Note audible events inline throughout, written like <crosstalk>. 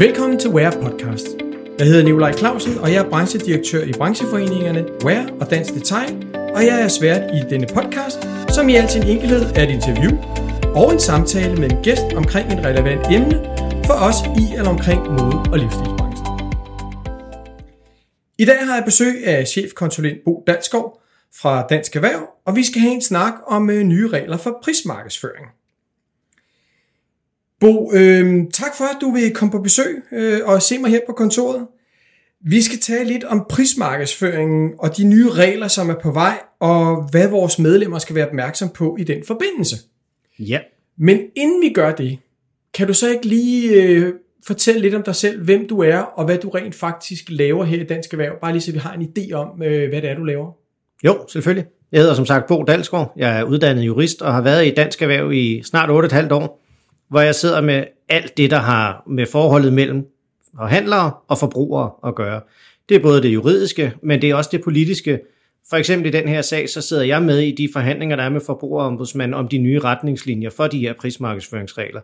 Velkommen til Wear Podcast. Jeg hedder Nikolaj Clausen, og jeg er branchedirektør i brancheforeningerne Wear og Dansk Detail, og jeg er svært i denne podcast, som i al sin enkelhed er et interview og en samtale med en gæst omkring et relevant emne for os i eller omkring mode- og livsstilsbranchen. I dag har jeg besøg af chefkonsulent Bo Danskov fra Dansk Erhverv, og vi skal have en snak om øh, nye regler for prismarkedsføring. Bo, øh, tak for, at du vil komme på besøg øh, og se mig her på kontoret. Vi skal tale lidt om prismarkedsføringen og de nye regler, som er på vej, og hvad vores medlemmer skal være opmærksom på i den forbindelse. Ja. Men inden vi gør det, kan du så ikke lige øh, fortælle lidt om dig selv, hvem du er, og hvad du rent faktisk laver her i Dansk Erhverv? Bare lige så vi har en idé om, øh, hvad det er, du laver. Jo, selvfølgelig. Jeg hedder som sagt Bo Dalsgaard. Jeg er uddannet jurist og har været i Dansk Erhverv i snart 8,5 år, hvor jeg sidder med alt det, der har med forholdet mellem forhandlere og forbrugere at gøre. Det er både det juridiske, men det er også det politiske. For eksempel i den her sag, så sidder jeg med i de forhandlinger, der er med forbrugerombudsmanden om de nye retningslinjer for de her prismarkedsføringsregler.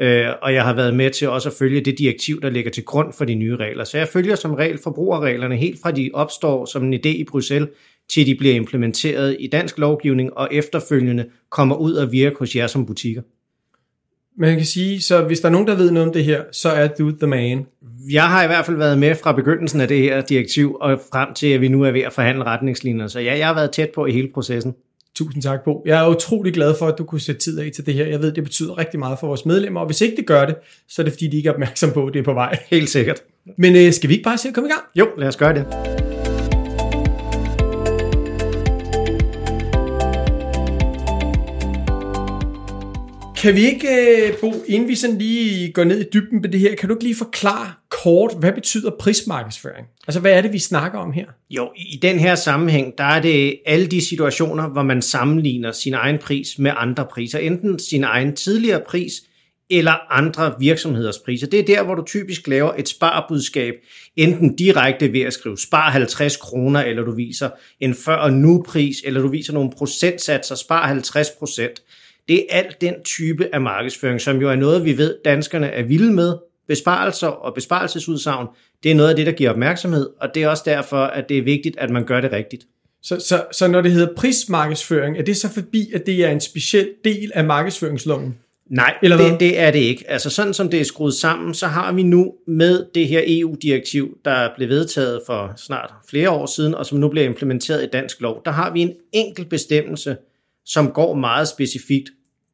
Øh, og jeg har været med til også at følge det direktiv, der ligger til grund for de nye regler. Så jeg følger som regel forbrugerreglerne helt fra de opstår som en idé i Bruxelles, til de bliver implementeret i dansk lovgivning og efterfølgende kommer ud og virke hos jer som butikker. Man kan sige, så hvis der er nogen, der ved noget om det her, så er du the man. Jeg har i hvert fald været med fra begyndelsen af det her direktiv og frem til, at vi nu er ved at forhandle retningslinjer. Så ja, jeg har været tæt på i hele processen. Tusind tak, Bo. Jeg er utrolig glad for, at du kunne sætte tid af til det her. Jeg ved, det betyder rigtig meget for vores medlemmer, og hvis ikke det gør det, så er det fordi, de ikke er opmærksom på, at det er på vej. Helt sikkert. Men øh, skal vi ikke bare se at komme i gang? Jo, lad os gøre det. Kan vi ikke, øh, Bo, inden vi sådan lige går ned i dybden på det her, kan du ikke lige forklare kort, hvad betyder prismarkedsføring? Altså, hvad er det, vi snakker om her? Jo, i den her sammenhæng, der er det alle de situationer, hvor man sammenligner sin egen pris med andre priser. Enten sin egen tidligere pris, eller andre virksomheders priser. Det er der, hvor du typisk laver et sparbudskab, enten direkte ved at skrive spar 50 kroner, eller du viser en før og nu pris, eller du viser nogle procentsatser, spar 50 procent. Det er alt den type af markedsføring, som jo er noget, vi ved, danskerne er vilde med. Besparelser og besparelsesudsagn, det er noget af det, der giver opmærksomhed, og det er også derfor, at det er vigtigt, at man gør det rigtigt. Så, så, så når det hedder prismarkedsføring, er det så forbi, at det er en speciel del af markedsføringsloven? Nej, Eller det, det er det ikke. Altså sådan som det er skruet sammen, så har vi nu med det her EU-direktiv, der blev vedtaget for snart flere år siden, og som nu bliver implementeret i dansk lov, der har vi en enkelt bestemmelse, som går meget specifikt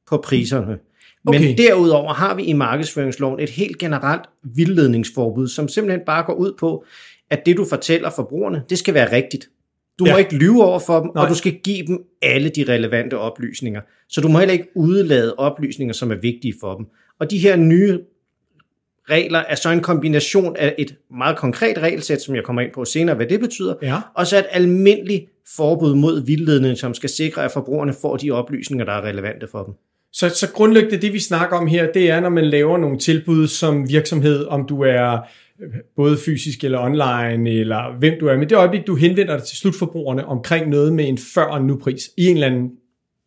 på priserne. Men okay. derudover har vi i markedsføringsloven et helt generelt vildledningsforbud, som simpelthen bare går ud på, at det du fortæller forbrugerne, det skal være rigtigt. Du ja. må ikke lyve over for dem, Nej. og du skal give dem alle de relevante oplysninger. Så du må heller ikke udelade oplysninger, som er vigtige for dem. Og de her nye regler er så en kombination af et meget konkret regelsæt, som jeg kommer ind på senere, hvad det betyder, ja. og så et almindeligt forbud mod vildledning, som skal sikre, at forbrugerne får de oplysninger, der er relevante for dem. Så, så grundlæggende det, vi snakker om her, det er, når man laver nogle tilbud som virksomhed, om du er øh, både fysisk eller online, eller hvem du er. Men det øjeblik, du henvender dig til slutforbrugerne omkring noget med en før- og nu-pris i en eller anden...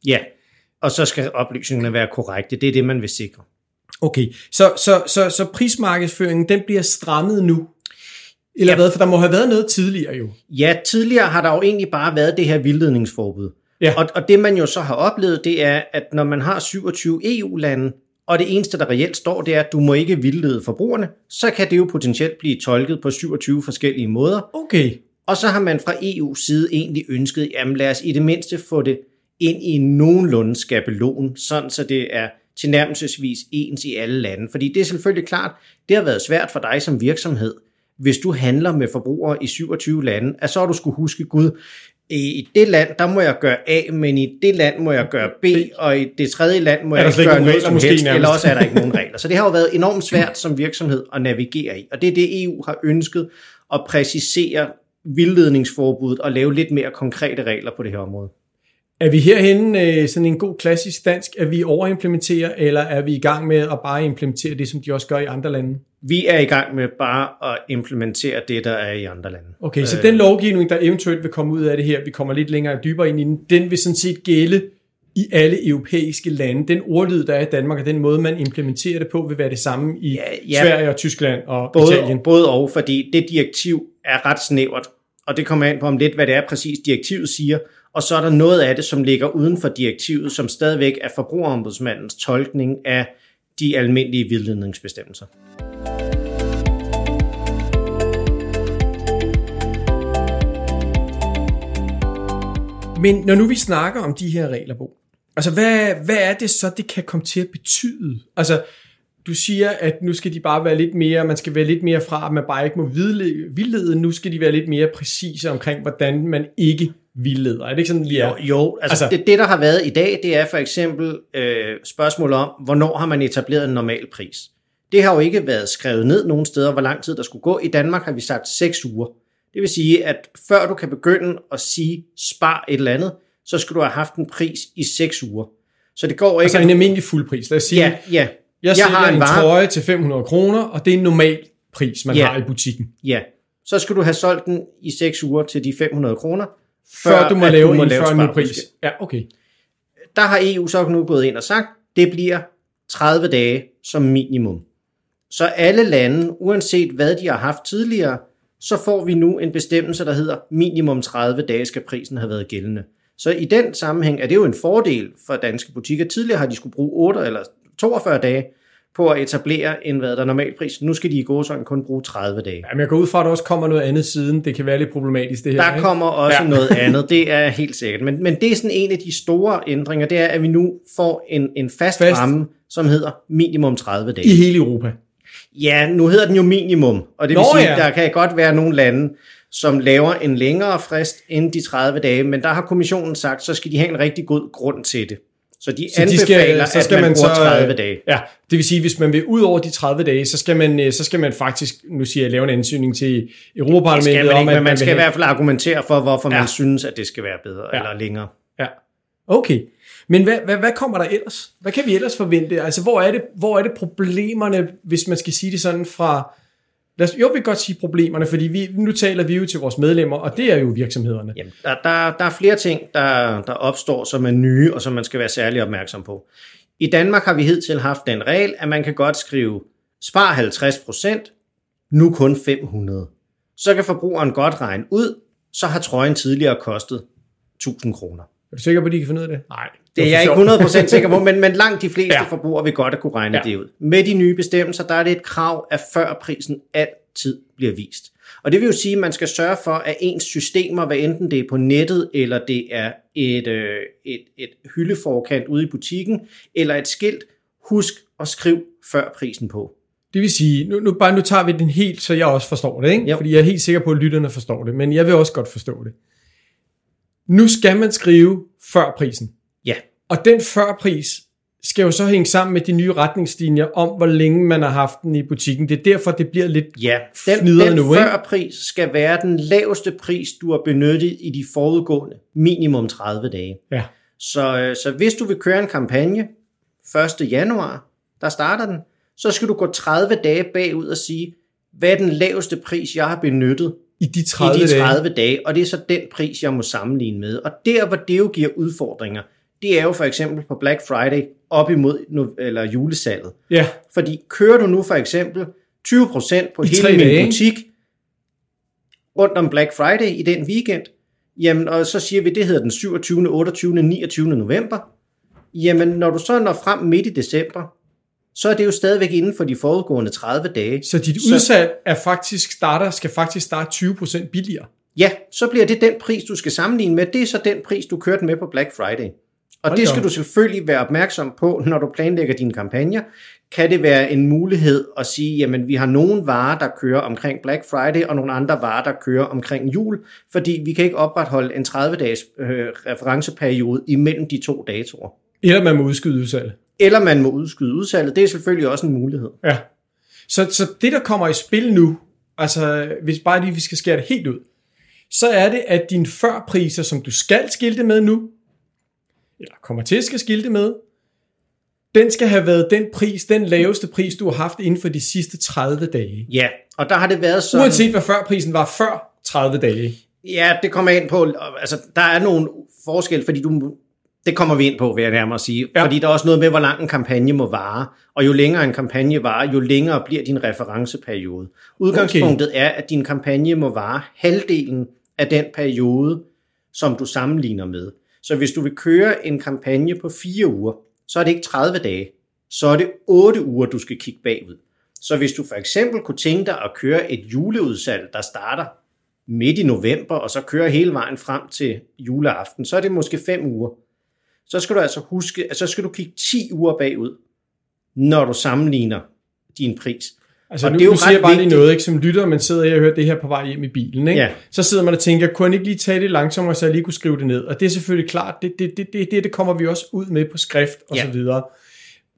Ja, og så skal oplysningerne være korrekte. Det er det, man vil sikre. Okay, så, så, så, så prismarkedsføringen, den bliver strammet nu? Eller ja. hvad? For der må have været noget tidligere jo. Ja, tidligere har der jo egentlig bare været det her vildledningsforbud. Ja. Og, og det man jo så har oplevet, det er, at når man har 27 EU-lande, og det eneste, der reelt står, det er, at du må ikke vildlede forbrugerne, så kan det jo potentielt blive tolket på 27 forskellige måder. Okay. Og så har man fra EU's side egentlig ønsket, jamen lad os i det mindste få det ind i nogenlunde skabelon, sådan så det er tilnærmelsesvis ens i alle lande. Fordi det er selvfølgelig klart, det har været svært for dig som virksomhed, hvis du handler med forbrugere i 27 lande, at så har du skulle huske, gud, i det land, der må jeg gøre A, men i det land må jeg gøre B, og i det tredje land må jeg ikke gøre noget som helst, nærmest. eller også er der ikke nogen regler. Så det har jo været enormt svært som virksomhed at navigere i, og det er det, EU har ønsket at præcisere vildledningsforbuddet og lave lidt mere konkrete regler på det her område. Er vi herhenne øh, sådan en god klassisk dansk, at vi overimplementerer, eller er vi i gang med at bare implementere det, som de også gør i andre lande? Vi er i gang med bare at implementere det, der er i andre lande. Okay, så øh, den lovgivning, der eventuelt vil komme ud af det her, vi kommer lidt længere dybere ind i den, den vil sådan set gælde i alle europæiske lande. Den ordlyd, der er i Danmark, og den måde, man implementerer det på, vil være det samme i ja. ja. Sverige og Tyskland og Både, Italien. både og, fordi det direktiv er ret snævert, og det kommer an på om lidt, hvad det er præcis direktivet siger, og så er der noget af det, som ligger uden for direktivet, som stadigvæk er forbrugerombudsmandens tolkning af de almindelige vildledningsbestemmelser. Men når nu vi snakker om de her regler, Bo, altså hvad, hvad er det så, det kan komme til at betyde? Altså, du siger, at nu skal de bare være lidt mere, man skal være lidt mere fra, at man bare ikke må vildlede, vildlede. nu skal de være lidt mere præcise omkring, hvordan man ikke vildleder. Er det ikke sådan, er? Jo, jo altså, Altså- det, det, der har været i dag, det er for eksempel øh, spørgsmål om, hvornår har man etableret en normal pris. Det har jo ikke været skrevet ned nogen steder, hvor lang tid der skulle gå. I Danmark har vi sagt 6 uger. Det vil sige, at før du kan begynde at sige spar et eller andet, så skal du have haft en pris i 6 uger. Så det går ikke... Altså en almindelig fuldpris. Lad os sige, ja, ja. jeg, jeg har en en, vare. trøje til 500 kroner, og det er en normal pris, man Ja. har i butikken. Ja, så skal du have solgt den i 6 uger til de 500 kroner, Før, du må lave må en lave en pris. Ja, okay. Der har EU så nu gået ind og sagt, det bliver 30 dage som minimum. Så alle lande, uanset hvad de har haft tidligere, så får vi nu en bestemmelse, der hedder minimum 30 dage skal prisen have været gældende. Så i den sammenhæng er det jo en fordel for danske butikker. Tidligere har de skulle bruge 8 eller 42 dage på at etablere en hvad der er normalpris. Nu skal de i går sådan kun bruge 30 dage. Jamen, jeg går ud fra, at der også kommer noget andet siden. Det kan være lidt problematisk, det her. Der ikke? kommer også Ja. <laughs> noget andet, det er helt sikkert. Men, men det er sådan en af de store ændringer, det er, at vi nu får en, en fast, Fast. ramme, som hedder minimum 30 dage. I hele Europa. Ja, nu hedder den jo minimum, og det vil Nå, sige, ja. der kan godt være nogle lande, som laver en længere frist end de 30 dage, men der har kommissionen sagt, så skal de have en rigtig god grund til det. Så de Så de anbefaler, skal, så skal at man, man bruger så, 30 dage. Ja, det vil sige, hvis man vil ud over de 30 dage, så skal man, øh, så skal man faktisk, nu siger jeg, lave en ansøgning til Det Europaparlamentet skal man om, ikke, at men man vil skal i hvert fald argumentere for, hvorfor Ja. man synes, at det skal være bedre Ja. eller længere. Ja, okay. Men hvad, hvad, hvad kommer der ellers? Hvad kan vi ellers forvente? Altså, hvor er det, hvor er det problemerne, hvis man skal sige det sådan fra... Lad os, jo, vi kan godt sige problemerne, fordi vi, nu taler vi jo til vores medlemmer, og det er jo virksomhederne. Jamen, der, der, der er flere ting, der, der opstår, som er nye, og som man skal være særlig opmærksom på. I Danmark har vi hidtil haft den regel, at man kan godt skrive spar 50%, nu kun 500. Så kan forbrugeren godt regne ud, så har trøjen tidligere kostet 1000 kroner. Er du sikker på, at de kan finde ud af det? Nej. Det er jeg ikke sjov. 100% sikker på, <laughs> men, men langt de fleste Ja. forbrugere vil godt at kunne regne Ja. det ud. Med de nye bestemmelser, der er det et krav, at før prisen altid bliver vist. Og det vil jo sige, at man skal sørge for, at ens systemer, hvad enten det er på nettet, eller det er et, øh, et, et hyldeforkant ude i butikken, eller et skilt, husk at skrive før prisen på. Det vil sige, nu, nu, bare nu tager vi den helt, så jeg også forstår det, ikke? Jo. Fordi jeg er helt sikker på, at lytterne forstår det, men jeg vil også godt forstå det. Nu skal man skrive før prisen. Ja, Og den førpris skal jo så hænge sammen med de nye retningslinjer om, hvor længe man har haft den i butikken. Det er derfor, det bliver lidt ja. Den, den nu, ikke? førpris skal være den laveste pris, du har benyttet i de forudgående minimum 30 dage. Ja. Så, øh, så hvis du vil køre en kampagne 1. januar, der starter den, så skal du gå 30 dage bagud og sige, hvad er den laveste pris, jeg har benyttet i de 30, i de dage. 30 dage, og det er så den pris, jeg må sammenligne med. Og der, hvor det jo giver udfordringer, det er jo for eksempel på Black Friday op imod eller julesalget. Ja, Fordi kører du nu for eksempel 20% på I hele min dage, butik rundt om Black Friday i den weekend, jamen, og så siger vi, det hedder den 27., 28., 29. november, jamen når du så når frem midt i december, så er det jo stadigvæk inden for de forudgående 30 dage. så dit udsalg er faktisk starter, skal faktisk starte 20% billigere. Ja, så bliver det den pris, du skal sammenligne med. Det er så den pris, du kørte med på Black Friday. Og Hold det skal du selvfølgelig være opmærksom på, når du planlægger dine kampagner. Kan det være en mulighed at sige, jamen vi har nogle varer, der kører omkring Black Friday, og nogle andre varer, der kører omkring jul, fordi vi kan ikke opretholde en 30-dages øh, referenceperiode imellem de to datoer. Eller man må udskyde udsalget. Eller man må udskyde udsalget, det er selvfølgelig også en mulighed. Ja. Så, så det, der kommer i spil nu, altså hvis bare lige vi skal skære det helt ud, så er det, at dine førpriser, som du skal skilte med nu, eller kommer til at skal skilte med, den skal have været den pris, den laveste pris, du har haft inden for de sidste 30 dage. Ja, og der har det været sådan... Uanset hvad førprisen var før 30 dage. Ja, det kommer ind på, altså der er nogle forskel, fordi du, Det kommer vi ind på, vil jeg nærmere sige. Ja. Fordi der er også noget med, hvor lang en kampagne må vare. Og jo længere en kampagne varer, jo længere bliver din referenceperiode. Udgangspunktet okay. er, at din kampagne må vare halvdelen af den periode, som du sammenligner med. Så hvis du vil køre en kampagne på fire uger, så er det ikke 30 dage. Så er det 8 uger, du skal kigge bagud. Så hvis du for eksempel kunne tænke dig at køre et juleudsalg, der starter midt i november, og så kører hele vejen frem til juleaften, så er det måske 5 uger. Så skal du altså huske, at så skal du kigge 10 uger bagud, når du sammenligner din pris. Altså Og nu, det er jo nu siger jeg bare lige noget, ikke? som lytter, man sidder her og hører det her på vej hjem i bilen. Ikke? Ja. Så sidder man og tænker, kunne han ikke lige tage det langsommere, så jeg lige kunne skrive det ned? Og det er selvfølgelig klart, det, det, det, det, det, det kommer vi også ud med på skrift og Ja. så videre.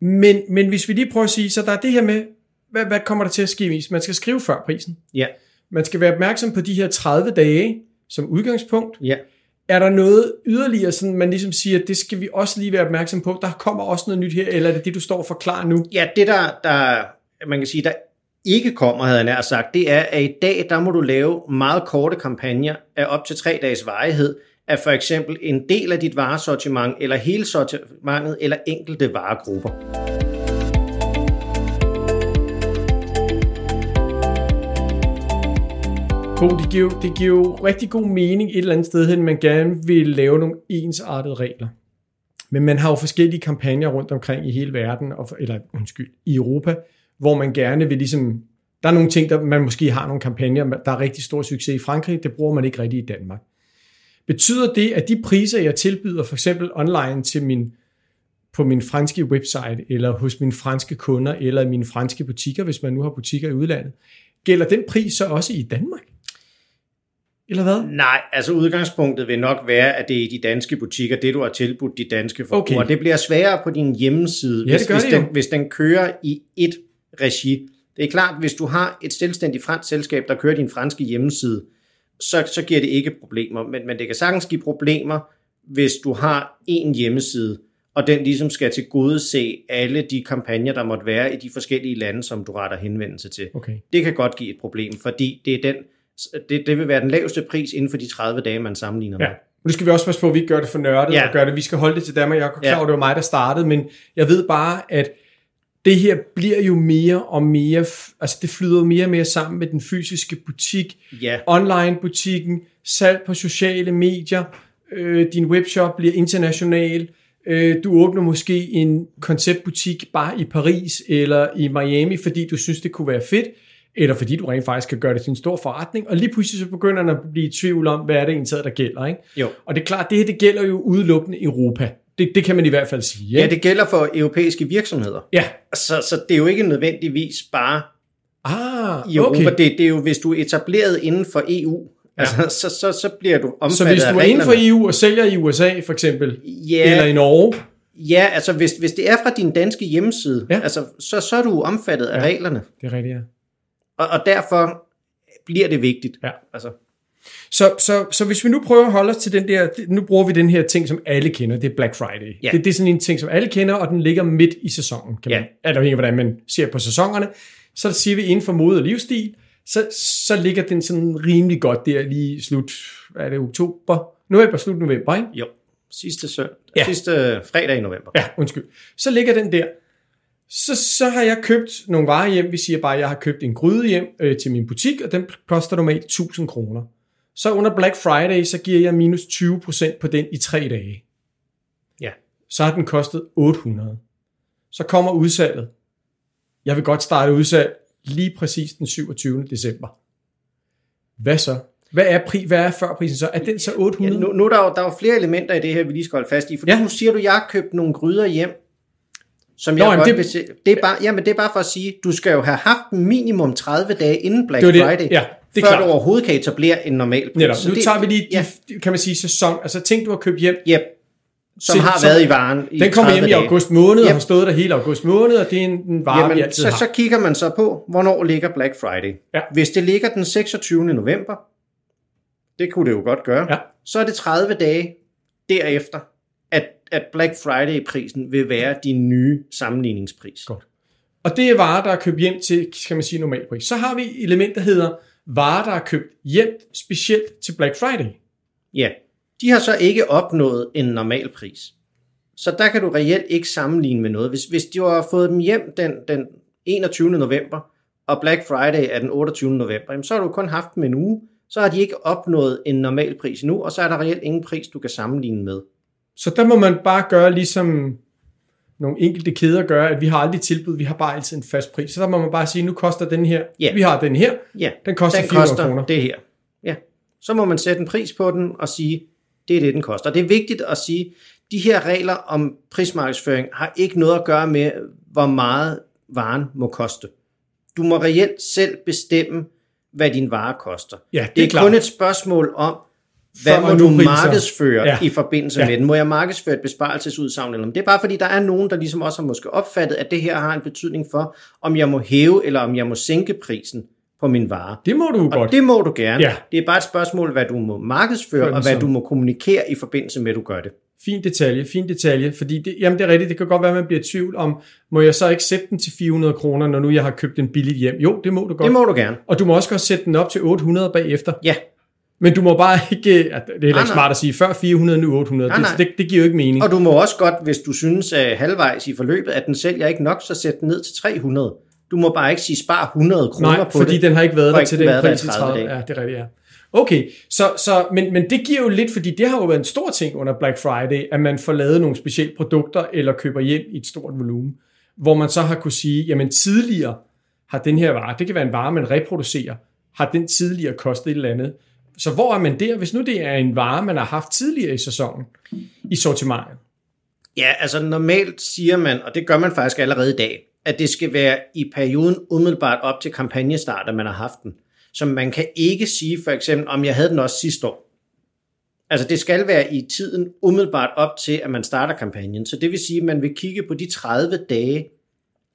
Men, men hvis vi lige prøver at sige, så der er det her med, hvad, hvad kommer der til at ske mest? Man skal skrive før prisen. Ja, Man skal være opmærksom på de her 30 dage som udgangspunkt. ja. Er der noget yderligere, sådan man ligesom siger, det skal vi også lige være opmærksom på? Der kommer også noget nyt her, eller er det det, du står og forklarer nu? Ja, det der, der, man kan sige, der ikke kommer, havde jeg nær sagt, det er, at i dag, der må du lave meget korte kampagner af op til tre dages varighed, af for eksempel en del af dit varesortiment, eller hele sortimentet, eller enkelte varegrupper. Bo, det giver, det giver jo rigtig god mening et eller andet sted hen, man gerne vil lave nogle ensartede regler. Men man har jo forskellige kampagner rundt omkring i hele verden, eller undskyld, i Europa, hvor man gerne vil ligesom, der er nogle ting, der man måske har nogle kampagner, der er rigtig stor succes i Frankrig, det bruger man ikke rigtig i Danmark. Betyder det, at de priser, jeg tilbyder for eksempel online til min, på min franske website, eller hos mine franske kunder, eller i mine franske butikker, hvis man nu har butikker i udlandet, gælder den pris så også i Danmark? Eller hvad? Nej, altså udgangspunktet vil nok være, at det er i de danske butikker, det du har tilbudt de danske forbrugere. Okay. Det bliver sværere på din hjemmeside, Ja, hvis, hvis, det den, hvis den kører i et regi. Det er klart, hvis du har et selvstændigt fransk selskab, der kører din franske hjemmeside, så, så giver det ikke problemer. Men, men det kan sagtens give problemer, hvis du har en hjemmeside, og den ligesom skal tilgodese alle de kampagner, der måtte være i de forskellige lande, som du retter henvendelse til. Okay. Det kan godt give et problem, fordi det, er den, det, det vil være den laveste pris inden for de 30 dage, man sammenligner Ja. med. Nu skal vi også passe på, at vi ikke gør det for nørdet, ja. Og gør det, vi skal holde det til Danmark. Jeg er klar Ja. over, det var mig, der startede, men jeg ved bare, at det her bliver jo mere og mere, altså det flyder mere og mere sammen med den fysiske butik, Ja, online-butikken, salg på sociale medier, øh, din webshop bliver international, øh, du åbner måske en konceptbutik bare i Paris eller i Miami, fordi du synes, det kunne være fedt, eller fordi du rent faktisk kan gøre det til en stor forretning, og lige pludselig så begynder man at blive i tvivl om, hvad er det egentlig, der gælder. Ikke? jo. Og det er klart, det her det gælder jo udelukkende Europa. Det, det kan man i hvert fald sige. Ikke? Ja, det gælder for europæiske virksomheder. ja. Så, så det er jo ikke nødvendigvis bare Ah, i Europa. okay. Det, det er jo, hvis du er etableret inden for EU, ja. altså, så, så, så bliver du omfattet Så hvis af du er inden for. EU og sælger i USA for eksempel, Ja. eller i Norge, Ja, altså hvis, hvis det er fra din danske hjemmeside, Ja. altså, så, så er du omfattet af Ja. reglerne. det er rigtigt, ja. Og, og derfor bliver det vigtigt. Ja. Altså, Så, så, så hvis vi nu prøver at holde os til den der, nu bruger vi den her ting, som alle kender, det er Black Friday. Ja. Det, det er sådan en ting, som alle kender, og den ligger midt i sæsonen, kan man, alt afhængig af, hvordan man ser på sæsonerne. Så siger vi inden for mode og livsstil, så, så ligger den sådan rimelig godt der lige i slut, hvad er det, oktober? November, slut november, ikke? jo, sidste, søn, Ja. ja. sidste fredag i november. Ja, undskyld. Så ligger den der. Så, så har jeg købt nogle varer hjem. Vi siger bare, at jeg har købt en gryde hjem øh, til min butik, og den koster normalt 1000 kroner. Så under Black Friday, så giver jeg minus 20% på den i tre dage. Ja. Så har den kostet 800. Så kommer udsalget. Jeg vil godt starte udsalg lige præcis den 27. december. Hvad så? Hvad er, pri, hvad er førprisen så? Er den så 800? Ja, nu, nu er der, jo, der er jo flere elementer i det her, vi lige skal holde fast i. For Ja. ja. nu siger du, at jeg har købt nogle gryder hjem, som Nå, jeg jamen, godt det- vil se. Det er, bare, jamen, det er bare for at sige, du skal jo have haft minimum 30 dage inden Black Det det. Friday, Ja, det er før klart. du overhovedet kan etablere en normal pris. Netop. Nu det- tager vi lige, Ja, de, kan man sige, sæson. Altså ting, du har købt hjem. yep, som Se- har været i varen i Den kommer 30 hjem i august måned, og Yep. har stået der hele august måned, og det er en, en vare, vi Jamen, altid så, har. så kigger man så på, hvornår ligger Black Friday. Ja. Hvis det ligger den 26. november, det kunne det jo godt gøre, Ja. så er det 30 dage derefter, at, Black Friday-prisen vil være din nye sammenligningspris. Godt. Og det er varer, der er købt hjem til, kan man sige, normalpris. Så har vi et element, der hedder varer, der er købt hjem specielt til Black Friday. Ja, de har så ikke opnået en normal pris. Så der kan du reelt ikke sammenligne med noget. Hvis, hvis du har fået dem hjem den, den 21. november, og Black Friday er den 28. november, jamen, så har du kun haft dem en uge, så har de ikke opnået en normal pris nu, og så er der reelt ingen pris, du kan sammenligne med. Så der må man bare gøre ligesom nogle enkelte kæder gør, at vi har aldrig tilbud, vi har bare altid en fast pris. Så der må man bare sige, nu koster den her, Ja. vi har den her, Ja, den koster den 400 koster kroner. det her. Ja. Så må man sætte en pris på den og sige, det er det, den koster. Det er vigtigt at sige, de her regler om prismarkedsføring har ikke noget at gøre med, hvor meget varen må koste. Du må reelt selv bestemme, hvad din vare koster. Ja, det det er er klart. kun et spørgsmål om, hvad må du markedsføre Ja. i forbindelse Ja. med den? Må jeg markedsføre et besparelsesudsagn? Eller om- Det er bare fordi, der er nogen, der ligesom også har måske opfattet, at det her har en betydning for, om jeg må hæve eller om jeg må sænke prisen på min vare. Det må du Og godt. det må du gerne. Ja. Det er bare et spørgsmål, hvad du må markedsføre, og hvad du må kommunikere i forbindelse med, at du gør det. Fin detalje, fin detalje, fordi det, jamen det er rigtigt, det kan godt være, at man bliver i tvivl om, må jeg så ikke sætte den til 400 kroner, når nu jeg har købt den billigt hjem? Jo, det må du godt. Det må du gerne. Og du må også godt sætte den op til 800 bagefter. Ja, Men du må bare ikke, at det er heller ikke smart at sige, før 400, nu 800. Nej, Det, nej. det, det giver jo ikke mening. og du må også godt, hvis du synes at halvvejs i forløbet, at den sælger ikke nok, så sæt den ned til 300. Du må bare ikke sige, spar 100 kroner Nej, på fordi det. den har ikke været der ikke til den pris i 30 30 dage. Ja, det er rigtigt, ja. Okay, så, så, men, men det giver jo lidt, fordi det har jo været en stor ting under Black Friday, at man får lavet nogle specielle produkter, eller køber hjem i et stort volumen, hvor man så har kunne sige, jamen tidligere har den her vare, det kan være en vare, man reproducerer, har den tidligere kostet et eller andet. Så hvor er man der, hvis nu det er en vare, man har haft tidligere i sæsonen, i sortimentet? Ja, altså normalt siger man, og det gør man faktisk allerede i dag, at det skal være i perioden umiddelbart op til kampagnestart, at man har haft den. Så man kan ikke sige for eksempel, om jeg havde den også sidste år. Altså det skal være i tiden umiddelbart op til, at man starter kampagnen. Så det vil sige, at man vil kigge på de 30 dage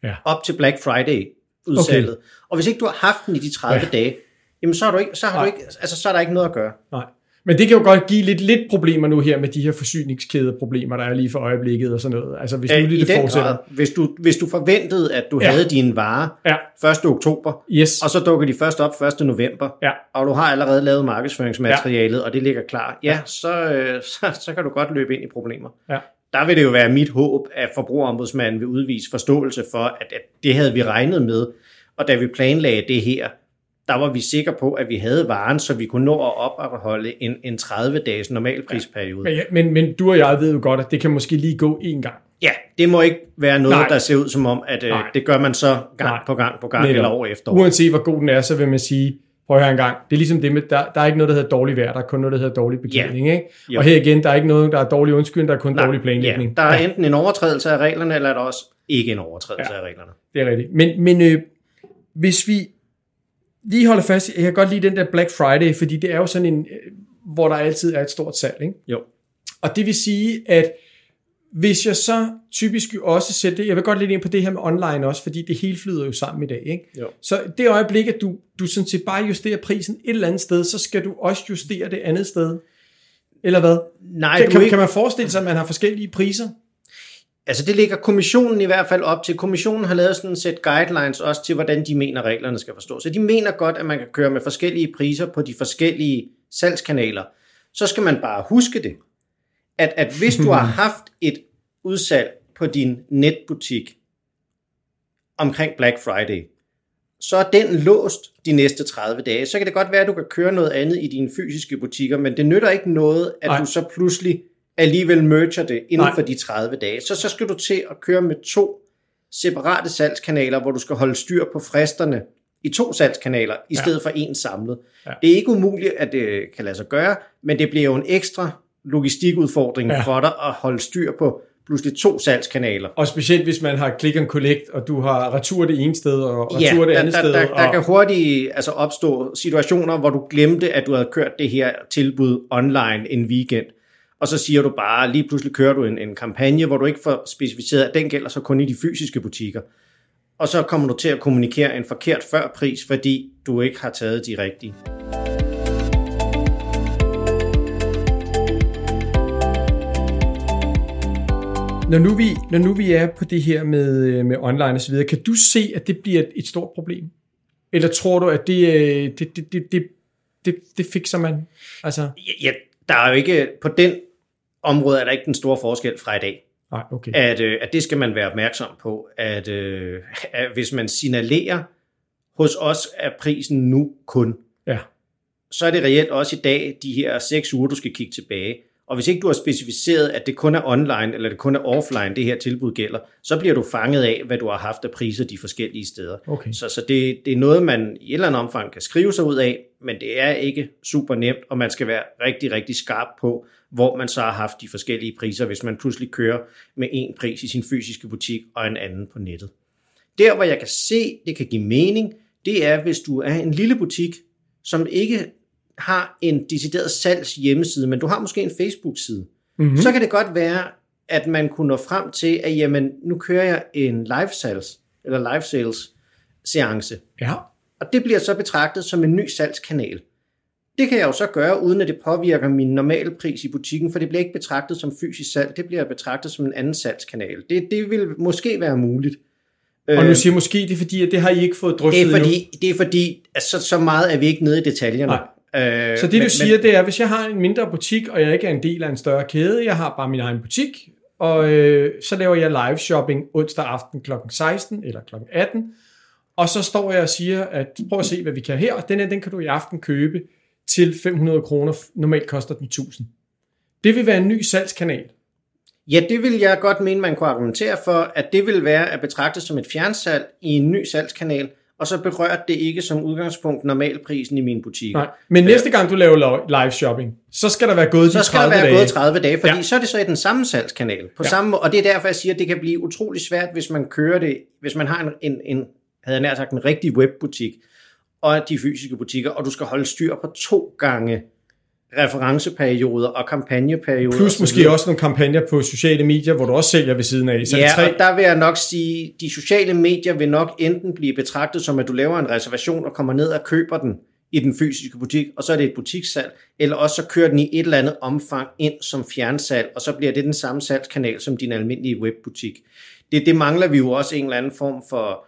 Ja. op til Black Friday udsalget. Okay. Og hvis ikke du har haft den i de 30 Ja. dage, jamen så, har du ikke, så, har Nej. du ikke, altså, så er der ikke noget at gøre. Nej. Men det kan jo godt give lidt, lidt problemer nu her med de her forsyningskædeproblemer, der er lige for øjeblikket og sådan noget. Altså hvis nu Øh, det fortsætter. grad, hvis du, hvis du forventede, at du Ja. ja. havde dine varer Ja, 1. oktober, yes. og så dukker de først op 1. november, Ja. og du har allerede lavet markedsføringsmaterialet, ja. og det ligger klar, ja, så, øh, <laughs> så, så kan du godt løbe ind i problemer. Ja. Der vil det jo være mit håb, at forbrugerombudsmanden vil udvise forståelse for, at, at det havde vi regnet med, og da vi planlagde det her, der var vi sikre på, at vi havde varen, så vi kunne nå at opretholde en, en 30-dages normalprisperiode. Men, ja, men, men du og jeg ved jo godt, at det kan måske lige gå én gang. Ja, det må ikke være noget, Nej. Der ser ud som om, at øh, det gør man så gang Nej. På gang på gang, Netop. eller år efter år. Uanset hvor god den er, så vil man sige, prøv her en gang, det er ligesom det med, der, der er ikke noget, der hedder dårlig vejr, der er kun noget, der hedder dårlig beklædning. Ikke? Jo. Og her igen, der er ikke noget, der er dårlig undskyldning, der er kun Nej, dårlig planlægning. Ja, der er enten en overtrædelse af reglerne, eller er der også ikke en overtrædelse Ja. ja. af reglerne. Det er rigtigt. Men, men øh, hvis vi lige holder fast, jeg kan godt lide den der Black Friday, fordi det er jo sådan en, øh, hvor der altid er et stort salg. Ikke? Jo. Og det vil sige, at hvis jeg så typisk jo også sætter det, jeg vil godt lidt ind på det her med online også, fordi det hele flyder jo sammen i dag. Ikke? Jo. Så det øjeblik, at du, du sådan set bare justerer prisen et eller andet sted, så skal du også justere det andet sted. Eller hvad? Nej, Kan, kan, ikke, kan man forestille sig, at man har forskellige priser? Altså det ligger kommissionen i hvert fald op til. Kommissionen har lavet sådan et sæt guidelines også til, hvordan de mener, reglerne skal forstås. Så de mener godt, at man kan køre med forskellige priser på de forskellige salgskanaler. Så skal man bare huske det, at, at hvis du har <laughs> haft et udsalg på din netbutik omkring Black Friday, så er den låst de næste 30 dage. Så kan det godt være, at du kan køre noget andet i dine fysiske butikker, men det nytter ikke noget, at. Nej. du så pludselig alligevel merger det inden Nej. for de 30 dage. Så, så skal du til at køre med to separate salgskanaler, hvor du skal holde styr på fristerne i to salgskanaler, i Ja. stedet for en samlet. Ja. Det er ikke umuligt, at det kan lade sig gøre, men det bliver jo en ekstra logistikudfordring Ja. ja. for dig at holde styr på pludselig to salgskanaler. Og specielt hvis man har click and collect, og du har retur det ene sted, og retur det der, andet der, sted. der, der og, kan hurtigt altså, opstå situationer, hvor du glemte, at du havde kørt det her tilbud online en weekend, og så siger du bare, lige pludselig kører du en, en kampagne, hvor du ikke får specificeret, at den gælder så kun i de fysiske butikker. Og så kommer du til at kommunikere en forkert førpris, fordi du ikke har taget de rigtige. når, nu vi, når nu vi er på det her med, med online og så videre, kan du se, at det bliver et, et stort problem? Eller tror du, at det, øh, det, det, det, det, det, det fikser man? Altså, Ja, der er jo ikke, på den område er der ikke den store forskel fra i dag. Nej, okay. At, øh, at det skal man være opmærksom på, at, øh, at hvis man signalerer, hos os er prisen nu kun, Ja. så er det reelt også i dag de her seks uger, du skal kigge tilbage. Og hvis ikke du har specificeret, at det kun er online, eller det kun er offline, det her tilbud gælder, så bliver du fanget af, hvad du har haft af priser de forskellige steder. Okay. Så, så det, det er noget, man i et eller andet omfang kan skrive sig ud af, men det er ikke super nemt, og man skal være rigtig, rigtig skarp på, hvor man så har haft de forskellige priser, hvis man pludselig kører med en pris i sin fysiske butik og en anden på nettet. Der, hvor jeg kan se, det kan give mening, det er, hvis du er en lille butik, som ikke har en decideret salgs hjemmeside, men du har måske en Facebook-side, Mm-hmm. så kan det godt være, at man kunne nå frem til, at jamen, nu kører jeg en live sales, eller live sales seance, Ja. og det bliver så betragtet som en ny salgskanal. Det kan jeg jo så gøre, uden at det påvirker min normale pris i butikken, for det bliver ikke betragtet som fysisk salg, det bliver betragtet som en anden salgskanal. Det, det vil måske være muligt. Og Øh, nu siger jeg måske, det er fordi, at det har I ikke fået drøftet det er endnu. fordi, det er fordi at så, så meget er vi ikke nede i detaljerne. Øh, Så det du siger, det er, hvis jeg har en mindre butik, og jeg ikke er en del af en større kæde, jeg har bare min egen butik, og øh, så laver jeg live shopping onsdag aften kl. 16 eller kl. 18, og så står jeg og siger, at prøv at se, hvad vi kan her, den her, den kan du i aften købe til 500 kroner, normalt koster den 1000. Det vil være en ny salgskanal. Ja, det vil jeg godt mene, man kunne argumentere for, at det vil være at betragte som et fjernsalg i en ny salgskanal, og så berører det ikke som udgangspunkt normalprisen i min butik. Nej. Men næste gang du laver live shopping, så skal der være gået Så de skal der 30 være dage. gået 30 dage, fordi Ja. så er det så i den samme salgskanal. På Ja. samme, måde- og det er derfor, jeg siger, at det kan blive utrolig svært, hvis man kører det, hvis man har en, en, en havde jeg nær sagt, en rigtig webbutik, og de fysiske butikker, og du skal holde styr på to gange referenceperioder og kampagneperioder. Plus og måske også nogle kampagner på sociale medier, hvor du også sælger ved siden af. Så ja, tre, og der vil jeg nok sige, de sociale medier vil nok enten blive betragtet som, at du laver en reservation og kommer ned og køber den i den fysiske butik, og så er det et butikssalg, eller også så kører den i et eller andet omfang ind som fjernsalg, og så bliver det den samme salgskanal som din almindelige webbutik. Det, det mangler vi jo også en eller anden form for,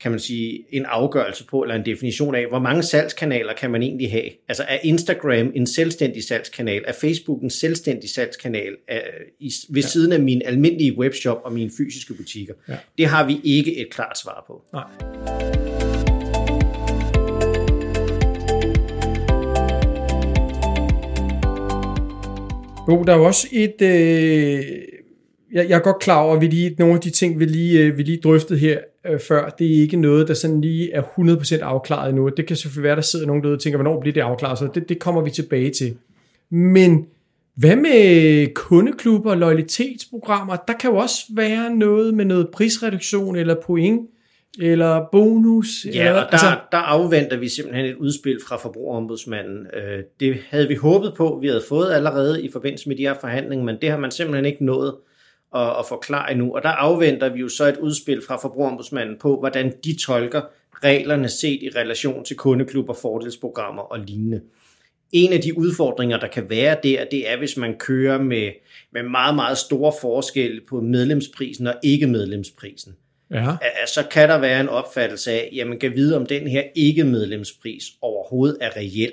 kan man sige, en afgørelse på, eller en definition af, hvor mange salgskanaler kan man egentlig have? Altså er Instagram en selvstændig salgskanal? Er Facebook en selvstændig salgskanal er, i, ved ja. siden af min almindelige webshop og mine fysiske butikker? Ja. Det har vi ikke et klart svar på. Nej. Jo, der er jo også et... Øh, jeg, jeg er godt klar over, at vi lige, nogle af de ting, vi lige, øh, vi lige drøftede her øh, før, det er ikke noget, der sådan lige er 100% afklaret endnu. Det kan selvfølgelig være, der sidder nogen derude og tænker, hvornår bliver det afklaret, så det, det kommer vi tilbage til. Men hvad med kundeklubber og loyalitetsprogrammer? Der kan jo også være noget med noget prisreduktion eller point eller bonus. Ja, eller, og der, altså, der afventer vi simpelthen et udspil fra forbrugerombudsmanden. Øh, Det havde vi håbet på, vi havde fået allerede i forbindelse med de her forhandlinger, men det har man simpelthen ikke nået at, at forklare endnu. Og der afventer vi jo så et udspil fra forbrugerombudsmanden på, hvordan de tolker reglerne set i relation til kundeklubber, fordelsprogrammer og lignende. En af de udfordringer, der kan være der, det er, hvis man kører med, med meget, meget store forskelle på medlemsprisen og ikke medlemsprisen ja. så kan der være en opfattelse af, jamen kan vide, om den her ikke-medlemspris overhovedet er reel,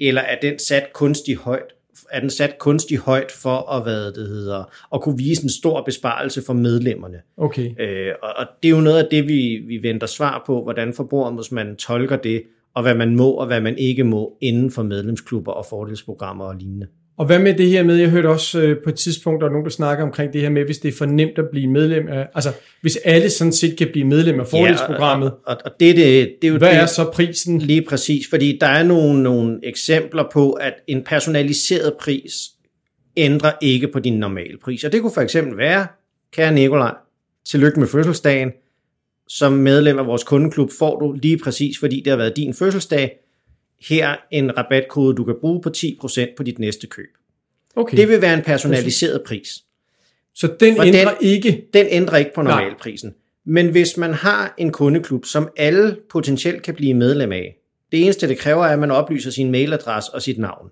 eller er den sat kunstigt højt, er den sat kunstigt højt for at, hvad det hedder, at kunne vise en stor besparelse for medlemmerne. Okay. Øh, og, og det er jo noget af det, vi, vi venter svar på, hvordan forbrugerombudsmanden tolker det, og hvad man må og hvad man ikke må inden for medlemsklubber og fordelsprogrammer og lignende. Og hvad med det her med, jeg hørte også øh, på et tidspunkt, der er nogen, der snakker omkring det her med, hvis det er for nemt at blive medlem af, altså hvis alle sådan set kan blive medlem af fordelsprogrammet, Ja, og, og, og det, det, det er jo hvad det, er så prisen? Lige præcis, fordi der er nogle, nogle eksempler på, at en personaliseret pris ændrer ikke på din normale pris. Og det kunne for eksempel være, kære Nikolaj, tillykke med fødselsdagen. Som medlem af vores kundeklub får du lige præcis, fordi det har været din fødselsdag, her en rabatkode, du kan bruge på 10% på dit næste køb. Okay, Det vil være en personaliseret pris. så den for ændrer den- ikke, Den ændrer ikke på normalprisen. Men hvis man har en kundeklub, som alle potentielt kan blive medlem af, det eneste det kræver er, at man oplyser sin mailadresse og sit navn.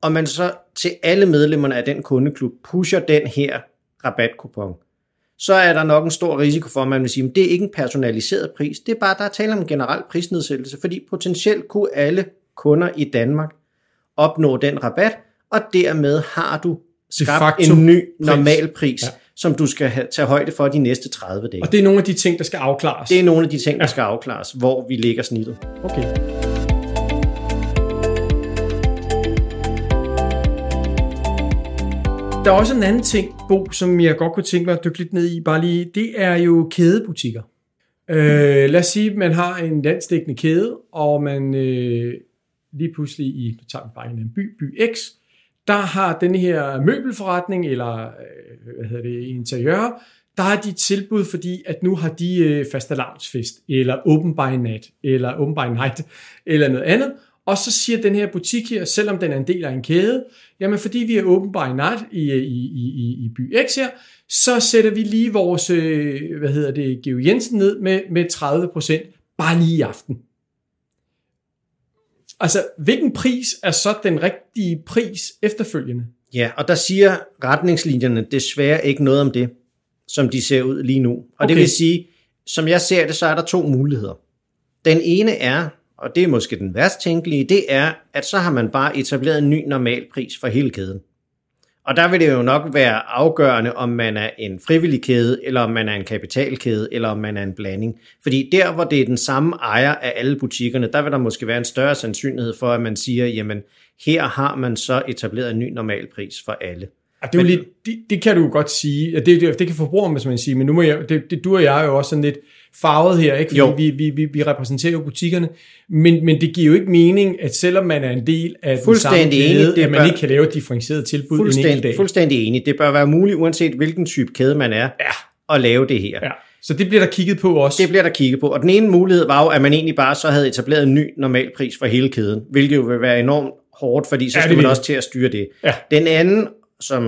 Og man så til alle medlemmerne af den kundeklub pusher den her rabatkupon, så er der nok en stor risiko for, at man vil sige, at det er ikke en personaliseret pris, det er bare, der er tale om en generel prisnedsættelse, fordi potentielt kunne alle kunder i Danmark opnå den rabat, og dermed har du skabt en ny pris. normalpris, Ja. som du skal have, tage højde for de næste 30 dage. Og det er nogle af de ting, der skal afklares. Det er nogle af de ting, der skal afklares, hvor vi ligger snittet. Okay. Der er også en anden ting, Bo, som jeg godt kunne tænke mig at dykke lidt ned i, bare lige, det er jo kædebutikker. Øh, lad os sige, at man har en landsdækkende kæde, og man øh, lige pludselig i, nu tager vi bare en by, by X, der har den her møbelforretning, eller øh, hvad hedder det, interiør, der har de tilbud, fordi at nu har de øh, fastelavnsfest, eller open by night, eller open by night, <laughs> eller noget andet. Og så siger den her butik her, selvom den er en del af en kæde, jamen fordi vi er open by night i, i, i, i, i by X her, så sætter vi lige vores, øh, hvad hedder det, Geo Jensen ned med, med 30%, bare lige i aften. Altså, hvilken pris er så den rigtige pris efterfølgende? Ja, og der siger retningslinjerne desværre ikke noget om det, som de ser ud lige nu. Og okay. det vil sige, som jeg ser det, så er der to muligheder. Den ene er, og det er måske den værst tænkelige, det er, at så har man bare etableret en ny normalpris for hele kæden. Og der vil det jo nok være afgørende, om man er en frivillig kæde, eller om man er en kapitalkæde, eller om man er en blanding. Fordi der, hvor det er den samme ejer af alle butikkerne, der vil der måske være en større sandsynlighed for, at man siger, jamen her har man så etableret en ny normalpris for alle. Ah, det, er jo lidt, det, det kan du jo godt sige. Ja, Det, det, det kan forbrugeren, hvis man sige, men nu må jeg, det, det, du og jeg er jo også sådan lidt farvet her, ikke? Fordi Jo. Vi, vi, vi, vi repræsenterer jo butikkerne, men, men det giver jo ikke mening, at selvom man er en del af den samme kæde, enig, det at man bør- ikke kan lave et differentieret tilbud en enkelt Fuldstændig, dag. fuldstændig enig. Det bør være muligt, uanset hvilken type kæde man er, Ja, at lave det her. ja. Så det bliver der kigget på også. Det bliver der kigget på. Og den ene mulighed var jo, at man egentlig bare så havde etableret en ny normalpris for hele kæden, hvilket jo vil være enormt hårdt, fordi så Ja, skal man også til at styre det. Ja. Den anden, som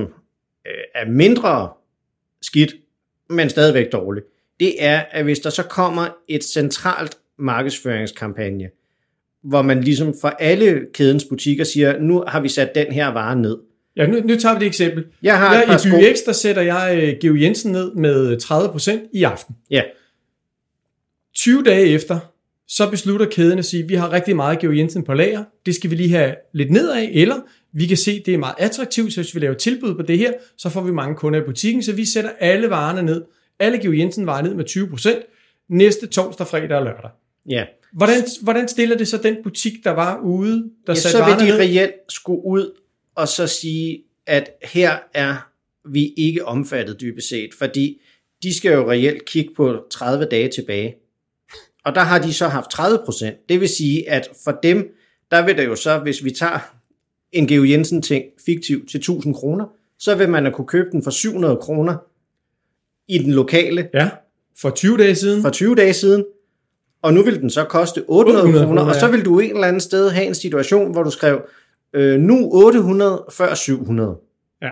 øh, er mindre skidt, men stadigvæk dårlig, det er, at hvis der så kommer et centralt markedsføringskampagne, hvor man ligesom for alle kædens butikker siger, nu har vi sat den her vare ned. Ja, nu, nu tager vi et eksempel. Jeg har par I. By X, der sætter jeg øh, Geo Jensen ned med 30% i aften. Ja, 20 dage efter, så beslutter kæden at sige, vi har rigtig meget Geo Jensen på lager, det skal vi lige have lidt nedad, eller vi kan se, det er meget attraktivt, så hvis vi laver tilbud på det her, så får vi mange kunder i butikken, så vi sætter alle varerne ned, alle Geo Jensen varer ned med 20%, næste torsdag, fredag og lørdag. ja. Hvordan, hvordan stiller det så den butik, der var ude, der ja, satte så vil de ned? reelt skulle ud og så sige, at her er vi ikke omfattet dybest set, fordi de skal jo reelt kigge på 30 dage tilbage. Og der har de så haft 30 procent. Det vil sige, at for dem, der vil det jo så, hvis vi tager en Geo Jensen ting fiktiv til 1000 kroner, så vil man kunne købe den for 700 kroner i den lokale Ja, for 20 dage siden. for 20 dage siden, og nu vil den så koste 800 800 kroner, og så vil du et eller andet sted have en situation, hvor du skrev, øh, nu 800 før 700. Ja.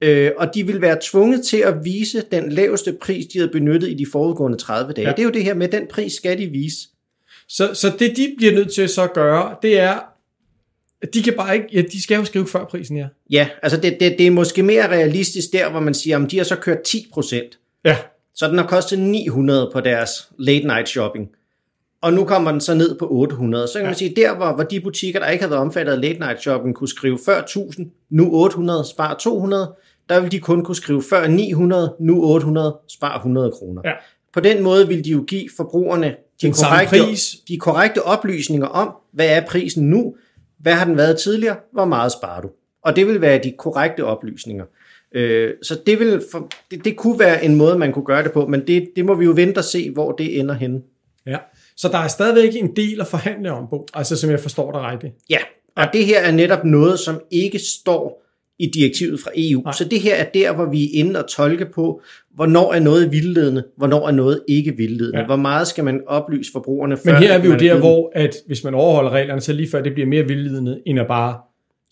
Øh, og de vil være tvunget til at vise den laveste pris, de havde benyttet i de forudgående 30 dage. Ja. Det er jo det her med, den pris skal de vise. Så, så det, de bliver nødt til så at gøre, det er, de kan bare ikke, ja, de skal jo skrive før prisen her. Ja, altså det, det, det er måske mere realistisk der, hvor man siger, om de har så kørt 10 procent. Ja, Så den har kostet 900 på deres late night shopping. Og nu kommer den så ned på 800. Så kan ja. man sige, der hvor, hvor de butikker, der ikke havde været omfattet af late night shopping, kunne skrive før 1000, nu 800, spar 200, der vil de kun kunne skrive før 900, nu 800, spar 100 kroner. Ja. På den måde vil de jo give forbrugerne de Den korrekte, pris. de korrekte oplysninger om, hvad er prisen nu, hvad har den været tidligere, hvor meget sparer du. Og det vil være de korrekte oplysninger. Øh, så det, vil for, det, det kunne være en måde, man kunne gøre det på, men det, det må vi jo vente og se, hvor det ender henne. ja. Så der er stadigvæk en del at forhandle om, Bo, altså som jeg forstår dig rigtigt. Ja, og det her er netop noget, som ikke står i direktivet fra EU. Nej. Så det her er der, hvor vi er inde og tolke på, hvornår er noget vildledende, hvornår er noget ikke vildledende. Ja. Hvor meget skal man oplyse forbrugerne Men før, her er vi jo der, hvor at hvis man overholder reglerne, så lige før det bliver mere vildledende, end at bare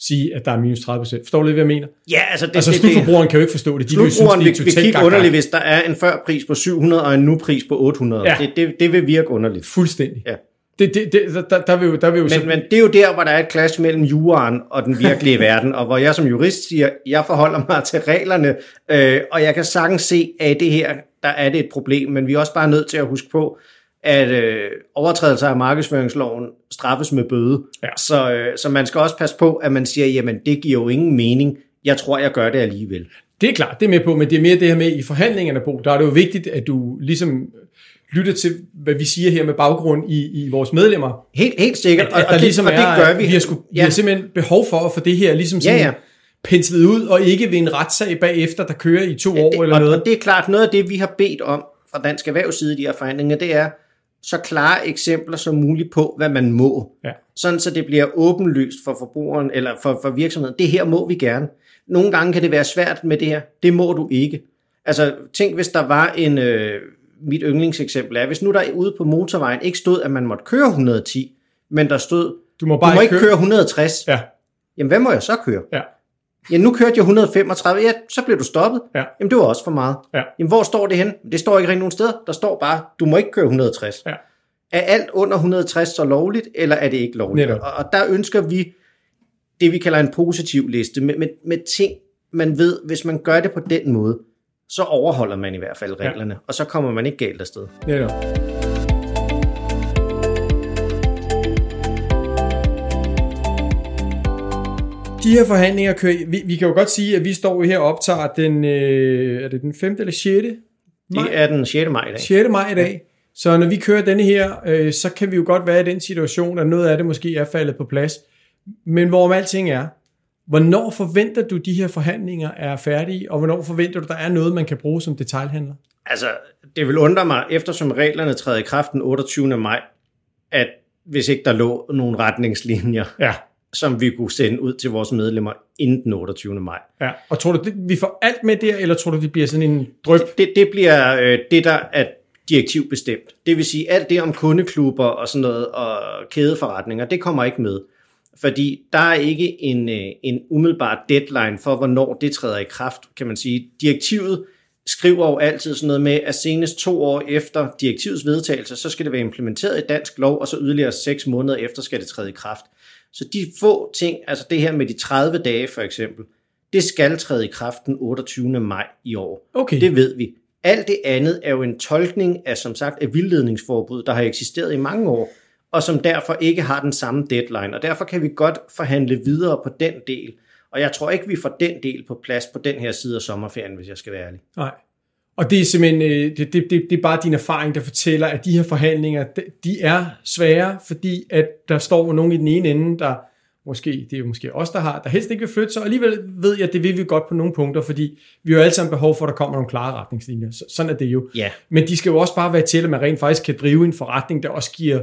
sige, at der er minus 30%. Forstår du lidt, hvad jeg mener? Ja, altså det, Altså det, det, slutforbrugeren kan jo ikke forstå det. De vil synes, Slutbrugeren det vil, er vil totalt kigge underligt, hvis der er en førpris på 700 og en nu-pris på 800. Ja. Det, det, det vil virke underligt. Fuldstændig. Ja. Det, det, det, der, der, vil jo, der vil jo Men, men det er jo der, hvor der er et clash mellem juraen og den virkelige <laughs> verden, og hvor jeg som jurist siger, jeg forholder mig til reglerne, øh, og jeg kan sagtens se, at i det her, der er det et problem, men vi er også bare nødt til at huske på, at øh, overtrædelser af markedsføringsloven straffes med bøde. Ja. Så, øh, så man skal også passe på, at man siger, jamen det giver jo ingen mening, Jeg tror, jeg gør det alligevel. Det er klart, det er med på, men det er mere det her med i forhandlingerne, Bo. Der er det jo vigtigt, at du ligesom lytter til, hvad vi siger her med baggrund i, i vores medlemmer. Helt, helt sikkert, At, og, at og, der det, ligesom og det er, gør vi. Vi har, vi ja. har simpelthen behov for at få det her ligesom sådan Ja, ja. penslet ud, og ikke ved en retssag bagefter, der kører i to år det, eller og, noget. Og det er klart, noget af det, vi har bedt om fra Dansk Erhvervsside i de her forhandlinger, det er så klare eksempler som muligt på, hvad man må. Ja. Sådan så det bliver åbenlyst for forbrugeren eller for, for virksomheden. Det her må vi gerne. Nogle gange kan det være svært med det her. Det må du ikke. Altså, tænk hvis der var en... Øh, mit yndlingseksempel er, hvis nu der ude på motorvejen ikke stod, at man måtte køre 110, men der stod, Du må du bare må ikke køre 160. Ja, Jamen, hvad må jeg så køre? ja, Ja, nu kørte jeg 135. Ja, så blev du stoppet. Ja. Jamen, det var også for meget. Ja. Jamen, hvor står det hen? Det står ikke rigtig nogen steder. Der står bare, du må ikke køre 160. ja. Er alt under 160 så lovligt, eller er det ikke lovligt? Netop. Og, og der ønsker vi det, vi kalder en positiv liste, med, med, med ting, man ved, hvis man gør det på den måde, så overholder man i hvert fald reglerne, ja. og så kommer man ikke galt afsted. Netop. De her forhandlinger kører, vi, vi kan jo godt sige, at vi står jo her og optager den, øh, er det den 5. eller 6. maj? Det er den 6. maj i dag. 6. maj i dag. Så når vi kører denne her, øh, så kan vi jo godt være i den situation, at noget af det måske er faldet på plads. Men hvorom alting er, hvornår forventer du, de her forhandlinger er færdige, og hvornår forventer du, der er noget, man kan bruge som detailhandler? Altså, det vil undre mig, eftersom reglerne træder i kraft den 28. maj, at hvis ikke der lå nogle retningslinjer, Ja. som vi kunne sende ud til vores medlemmer inden den 28. maj. ja. Og tror du, det, vi får alt med der, eller tror du, det bliver sådan en drøb? Det, det bliver øh, det, der er direktivbestemt. Det vil sige, alt det om kundeklubber og sådan noget, og kædeforretninger, det kommer ikke med. Fordi der er ikke en, øh, en umiddelbar deadline for, hvornår det træder i kraft, kan man sige. Direktivet skriver jo altid sådan noget med, at senest to år efter direktivets vedtagelse, så skal det være implementeret i dansk lov, og så yderligere seks måneder efter skal det træde i kraft. Så de få ting, altså det her med de 30 dage for eksempel, det skal træde i kraft den 28. maj i år. Okay. Det ved vi. Alt det andet er jo en tolkning af, som sagt, af vildledningsforbud, der har eksisteret i mange år, og som derfor ikke har den samme deadline. Og derfor kan vi godt forhandle videre på den del. Og jeg tror ikke, vi får den del på plads på den her side af sommerferien, hvis jeg skal være ærlig. Nej. Og det er simpelthen, øh, det, det, det, det er bare din erfaring, der fortæller, at de her forhandlinger, de- de er svære, fordi at der står nogen i den ene ende, der måske, det er jo måske os, der har, der helst ikke vil flytte sig, og alligevel ved jeg, at det vil vi godt på nogle punkter, fordi vi har jo alle sammen behov for, at der kommer nogle klare retningslinjer. Så, sådan er det jo. Ja, Men de skal jo også bare være til, at man rent faktisk kan drive en forretning, der også giver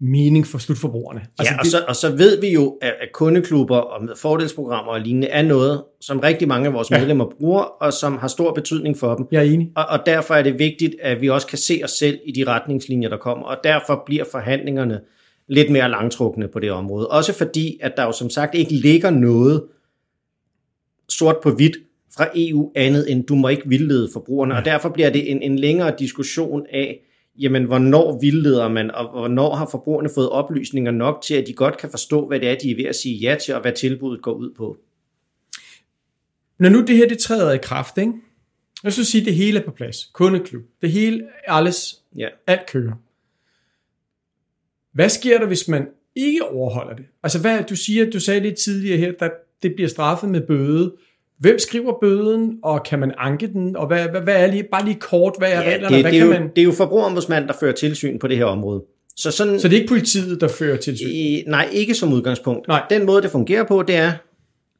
mening for slutforbrugerne. altså, ja og, det, så, og så ved vi jo, at, at kundeklubber og fordelsprogrammer og lignende er noget, som rigtig mange af vores Ja. medlemmer bruger, og som har stor betydning for dem. jeg er enig. Og, og derfor er det vigtigt, at vi også kan se os selv i de retningslinjer, der kommer, og derfor bliver forhandlingerne lidt mere langtrukne på det område. Også fordi, at der jo som sagt ikke ligger noget sort på hvidt fra EU andet end, du må ikke vildlede forbrugerne, og derfor bliver det en, en længere diskussion af, jamen, hvornår vildleder man, og hvornår har forbrugerne fået oplysninger nok til, at de godt kan forstå, hvad det er, de er ved at sige ja til, og hvad tilbuddet går ud på. Når nu det her det træder i kraft, ikke? Jeg så sige, det hele er på plads. Kundeklub. Det hele, alles, Ja. alt kører. Hvad sker der, hvis man ikke overholder det? Altså, hvad, du siger, du sagde lidt tidligere her, at det bliver straffet med bøde. Hvem skriver bøden, og kan man anke den? Og hvad, hvad, hvad er lige, bare lige kort, hvad er Ja, reglerne? det, hvad det, er kan jo, man, det er jo forbrugerombudsmanden, der fører tilsyn på det her område. Så sådan, så det er ikke politiet, der fører tilsyn? I, nej, ikke som udgangspunkt. Nej. Den måde, det fungerer på, det er,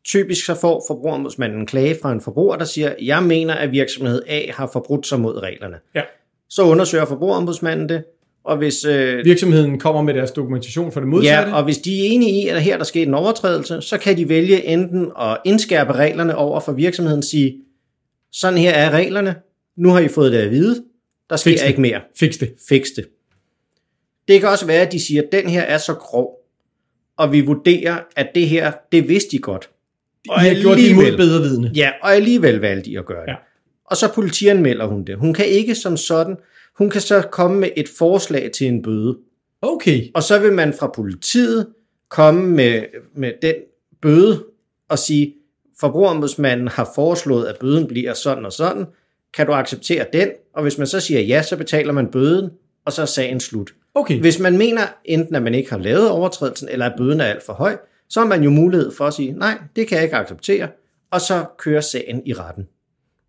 typisk så får forbrugerombudsmanden en klage fra en forbruger, der siger, jeg mener, at virksomhed A har forbrudt sig mod reglerne. Ja. Så undersøger forbrugerombudsmanden det, og hvis, øh, Virksomheden kommer med deres dokumentation for det modsatte? ja, og hvis de er enige i, at her der sker en overtrædelse, så kan de vælge enten at indskærpe reglerne over for virksomheden, sige, sådan her er reglerne, nu har I fået det at vide, der sker Fix det. ikke mere. Fix det. Fix det. Det kan også være, at de siger, at den her er så grov, og vi vurderer, at det her, det vidste de godt. Og I har gjort det imod bedre vidne. Ja, og alligevel valgte de at gøre det. Ja. Og så politianmelder hun det. Hun kan ikke som sådan, hun kan så komme med et forslag til en bøde. Okay. Og så vil man fra politiet komme med, med den bøde og sige, forbrugerombudsmanden har foreslået, at bøden bliver sådan og sådan. Kan du acceptere den? Og hvis man så siger ja, så betaler man bøden, og så er sagen slut. Okay. Hvis man mener enten, at man ikke har lavet overtrædelsen, eller at bøden er alt for høj, så har man jo mulighed for at sige, nej, det kan jeg ikke acceptere, og så kører sagen i retten.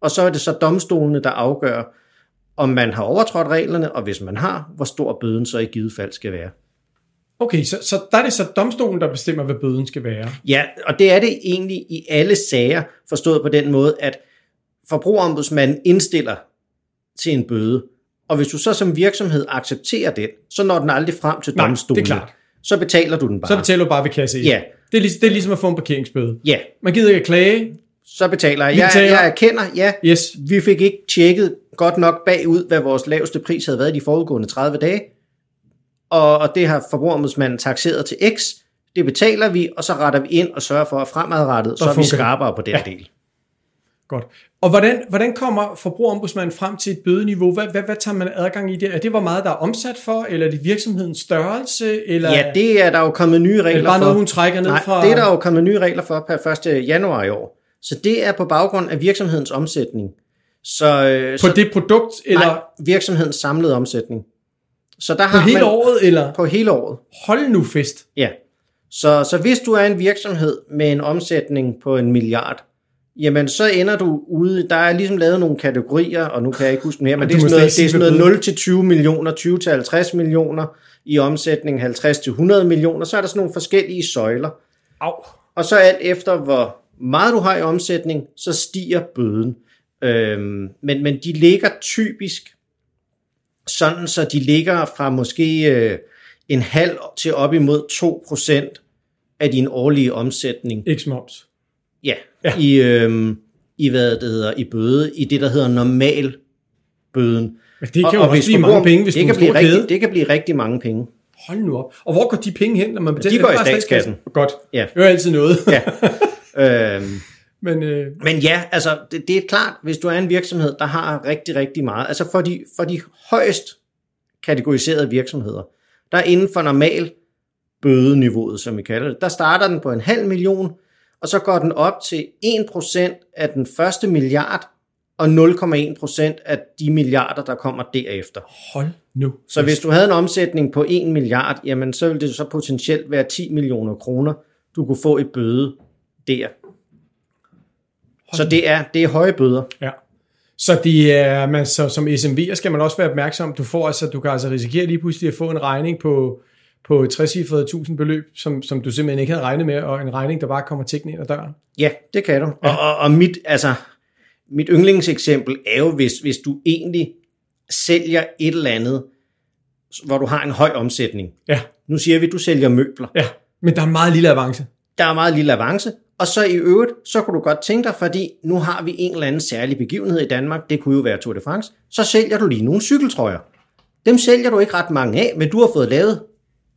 Og så er det så domstolene, der afgør, om man har overtrådt reglerne, og hvis man har, hvor stor bøden så i givet fald skal være. Okay, så, så der er det så domstolen, der bestemmer, hvad bøden skal være. Ja, og det er det egentlig i alle sager, forstået på den måde, at forbrugerombudsmanden indstiller til en bøde, og hvis du så som virksomhed accepterer den, så når den aldrig frem til Nej, domstolen. det er klart. Så betaler du den bare. Så betaler du bare ved kasse 1. Ja. Det er, ligesom, det er ligesom at få en parkeringsbøde. Ja, Man gider ikke at klage. så betaler jeg. Jeg, jeg erkender, ja, Yes. vi fik ikke tjekket godt nok bagud, hvad vores laveste pris havde været de foregående 30 dage, og, og det har forbrugerombudsmanden taxeret til X, det betaler vi, og så retter vi ind og sørger for, at fremadrettet, så er vi skarpere på den Ja. del. Godt. Og hvordan, hvordan kommer forbrugerombudsmanden frem til et bødeniveau? Hvad, hvad, hvad tager man adgang i det? Er det, hvor meget der er omsat for, eller er det virksomhedens størrelse? Eller Ja, det er der jo kommet nye er regler det bare for. noget, hun trækker ned Nej, fra? det er der jo kommet nye regler for per 1. januar i år. Så det er på baggrund af virksomhedens omsætning. Så, øh, På så, det produkt, eller nej, virksomhedens samlede omsætning. Så der på har hele man, året, eller På hele året. hold nu fest. Ja. Så, så hvis du er en virksomhed med en omsætning på en milliard, jamen så ender du ude, der er ligesom lavet nogle kategorier, og nu kan jeg ikke huske mere, men Og det er sådan noget, det er sådan noget 0 til 20 millioner, 20 til 50 millioner, i omsætning 50 til 100 millioner, så er der sådan nogle forskellige søjler. Au. Og så alt efter, hvor meget du har i omsætning, så stiger bøden. Øhm, men, men de ligger typisk sådan, så de ligger fra måske øh, en halv til op imod 2% af din årlige omsætning. Ikke moms. Ja, Ja. I, øhm, i hvad det hedder, i bøde, i det, der hedder normal bøden. Men det kan jo også hvis blive mange penge, hvis det du kan blive rigtig, kæde. Det kan blive rigtig mange penge. Hold nu op. Og hvor går de penge hen, når man betaler? De går i statskassen. Godt. Ja. Det er jo altid noget. Ja. <laughs> øhm, Men øh, Men ja, altså det, det er klart, hvis du er en virksomhed, der har rigtig, rigtig meget, altså for de, for de højst kategoriserede virksomheder, der er inden for normal bødeniveauet, som vi kalder det, der starter den på en halv million, og så går den op til 1% af den første milliard, og 0,1% af de milliarder, der kommer derefter. hold nu. Så hvis du havde en omsætning på 1 milliard, jamen så ville det så potentielt være 10 millioner kroner, du kunne få i bøde der. Så det er, det er høje bøder. Ja. Så, det er, man, så som SMV'er skal man også være opmærksom. Du får altså, du kan altså risikere lige pludselig at få en regning på, på 60 beløb, som, som du simpelthen ikke havde regnet med, og en regning, der bare kommer tækkende ind ad døren. Ja, det kan du. Ja. Og, og, og mit, altså, mit yndlingseksempel er jo, hvis, hvis du egentlig sælger et eller andet, hvor du har en høj omsætning. Ja, Nu siger vi, at du sælger møbler. ja. Men der er meget lille avance. Der er meget lille avance. Og så i øvrigt, så kunne du godt tænke dig, fordi nu har vi en eller anden særlig begivenhed i Danmark, det kunne jo være Tour de France, så sælger du lige nogle cykeltrøjer. Dem sælger du ikke ret mange af, men du har fået lavet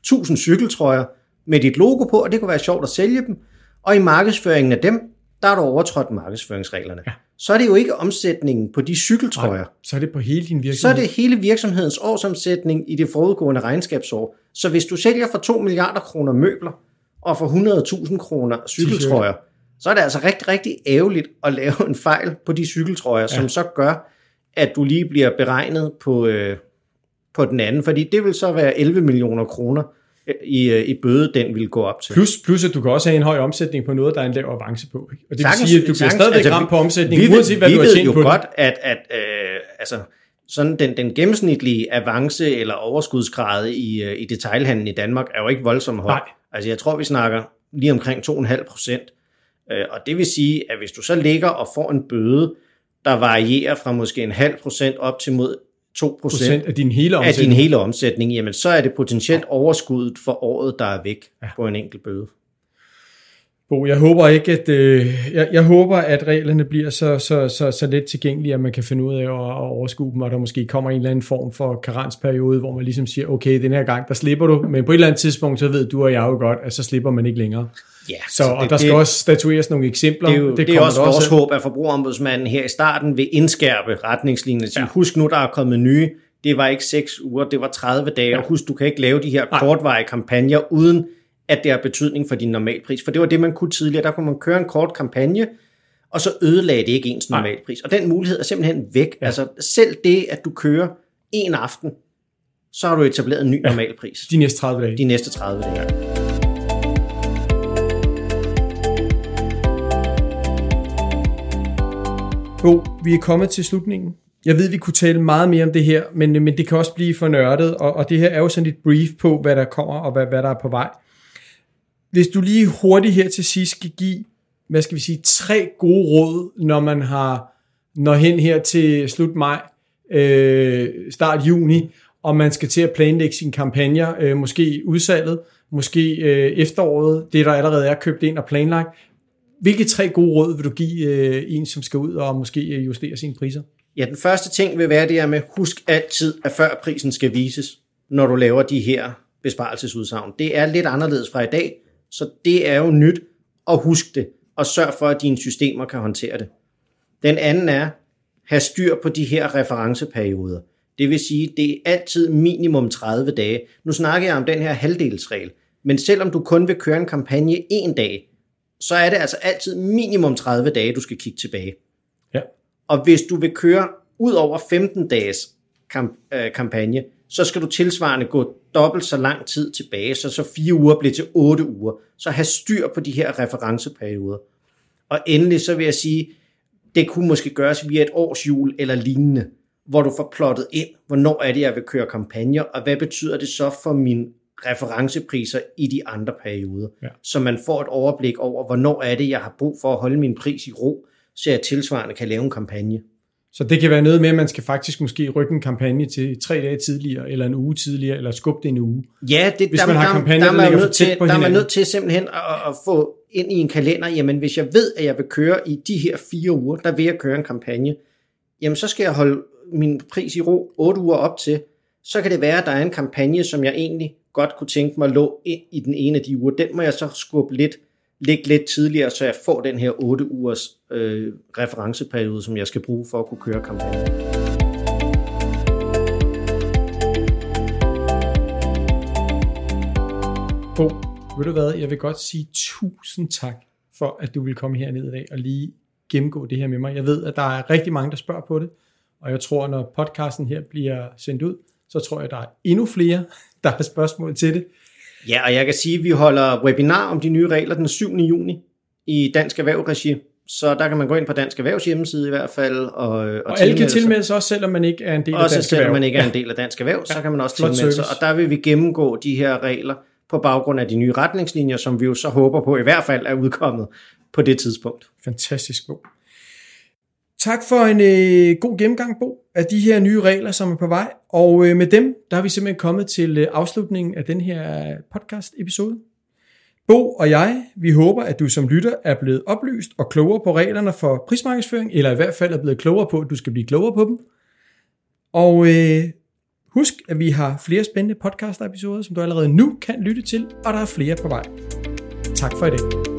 1000 cykeltrøjer med dit logo på, og det kunne være sjovt at sælge dem. Og i markedsføringen af dem, der har du overtrådt markedsføringsreglerne. Ja. Så er det jo ikke omsætningen på de cykeltrøjer. Så er det på hele din Så virksomhed. er det hele virksomhedens årsomsætning i det forudgående regnskabsår. Så hvis du sælger for 2 milliarder kroner møbler, og for 100.000 kroner cykeltrøjer, så er det altså rigtig, rigtig ærgerligt at lave en fejl på de cykeltrøjer, ja. som så gør, at du lige bliver beregnet på, øh, på den anden. Fordi det vil så være 11 millioner kroner øh, i, øh, i bøde, den vil gå op til. Plus, plus, at du kan også have en høj omsætning på noget, der er en lav avance på. Ikke? Og det Sagtens- vil sige, at du bliver stadigvæk altså, ramt på omsætning, vi ved, uanset hvad vi du har ved tjent jo på det. godt, at, at øh, altså, sådan den, den gennemsnitlige avance eller overskudsgrad i, øh, i detailhandlen i Danmark er jo ikke voldsomt høj. Nej. Altså jeg tror, vi snakker lige omkring 2,5 procent. Øh, og det vil sige, at hvis du så ligger og får en bøde, der varierer fra måske en halv procent op til mod 2 procent af din hele af omsætning. din hele omsætning, jamen så er det potentielt overskuddet for året, der er væk ja. på en enkelt bøde. Bo, jeg håber ikke, at øh, jeg, jeg håber, at reglerne bliver så, så, så, så let tilgængelige, at man kan finde ud af at, at overskue dem, og der måske kommer en eller anden form for karensperiode, hvor man ligesom siger, okay, den her gang, der slipper du, men på et eller andet tidspunkt, så ved du og jeg jo godt, at så slipper man ikke længere. Ja, Så, og der skal det, også statueres nogle eksempler. Det er, jo, det, det er også vores håb, at forbrugerombudsmanden her i starten vil indskærpe retningslinjer. Ja. Husk nu, der er kommet nye. Det var ikke 6 uger, det var 30 dage. Ja. Husk, du kan ikke lave de her kortvarige kampagner, uden at det har betydning for din normalpris. For det var det, man kunne tidligere. Der kunne man køre en kort kampagne, og så ødelagde det ikke ens normalpris. Og den mulighed er simpelthen væk. Ja. Altså selv det, at du kører en aften, så har du etableret en ny ja. normalpris. De næste 30 dage. De næste 30 dage. Bo, vi er kommet til slutningen. Jeg ved, vi kunne tale meget mere om det her, men, men det kan også blive for nørdet, og, og det her er jo sådan et brief på, hvad der kommer og hvad, hvad der er på vej. Hvis du lige hurtigt her til sidst skal give, hvad skal vi sige, tre gode råd, når man har når hen her til slut maj, øh, start juni, og man skal til at planlægge sine kampagner, øh, måske udsalget, måske øh, efteråret, det der allerede er købt ind og planlagt. Hvilke tre gode råd vil du give øh, en, som skal ud og måske øh, justere sine priser? Ja, den første ting vil være det her med, husk altid, at før prisen skal vises, når du laver de her besparelsesudsagn. Det er lidt anderledes fra i dag, så det er jo nyt, og husk det, og sørg for, at dine systemer kan håndtere det. Den anden er, have styr på de her referenceperioder. Det vil sige, det er altid minimum 30 dage. Nu snakker jeg om den her halvdelsregel, men selvom du kun vil køre en kampagne en dag, så er det altså altid minimum 30 dage, du skal kigge tilbage. Ja. Og hvis du vil køre ud over 15 dages kamp- øh, kampagne, så skal du tilsvarende gå dobbelt så lang tid tilbage, så så fire uger bliver til otte uger. Så have styr på de her referenceperioder. Og endelig så vil jeg sige, det kunne måske gøres via et årsjul eller lignende, hvor du får plottet ind, hvornår er det, jeg vil køre kampagner, og hvad betyder det så for mine referencepriser i de andre perioder. Ja. Så man får et overblik over, hvornår er det, jeg har brug for at holde min pris i ro, så jeg tilsvarende kan lave en kampagne. Så det kan være noget med, at man skal faktisk måske rykke en kampagne til tre dage tidligere, eller en uge tidligere, eller skubbe det en uge. Ja, det, Hvis der, man har kampagner, der, der der, er man nødt til, på der er man nødt til simpelthen at, at få ind i en kalender, jamen hvis jeg ved, at jeg vil køre i de her fire uger, der vil jeg køre en kampagne, jamen så skal jeg holde min pris i ro otte uger op til, så kan det være, at der er en kampagne, som jeg egentlig godt kunne tænke mig lå ind i den ene af de uger. Den må jeg så skubbe lidt, ligge lidt tidligere, så jeg får den her 8 ugers øh, referenceperiode, som jeg skal bruge for at kunne køre kampagnen. Bo, ved du hvad, jeg vil godt sige tusind tak for, at du vil komme herned i dag og lige gennemgå det her med mig. Jeg ved, at der er rigtig mange, der spørger på det, og jeg tror, når podcasten her bliver sendt ud, så tror jeg, der er endnu flere, <laughs> der har spørgsmål til det. Ja, og jeg kan sige, at vi holder webinar om de nye regler den 7. juni i Dansk Erhverv-regi. Så der kan man gå ind på Dansk Erhvervs hjemmeside i hvert fald. Og, og, Og alle kan tilmelde sig. også, selvom man ikke er en del af Også Dansk selvom Erhverv. man ikke er en del af Dansk Erhverv, så Ja, kan man også tilmelde sig. Og der vil vi gennemgå de her regler på baggrund af de nye retningslinjer, som vi jo så håber på i hvert fald er udkommet på det tidspunkt. Fantastisk, Bo. Tak for en øh, god gennemgang, Bo, af de her nye regler, som er på vej. Og øh, med dem, der er vi simpelthen kommet til øh, afslutningen af den her øh, podcast-episode. Bo og jeg, vi håber, at du som lytter er blevet oplyst og klogere på reglerne for prismarkedsføring, eller i hvert fald er blevet klogere på, at du skal blive klogere på dem. Og øh, husk, at vi har flere spændende podcast-episoder, som du allerede nu kan lytte til, og der er flere på vej. Tak for i dag.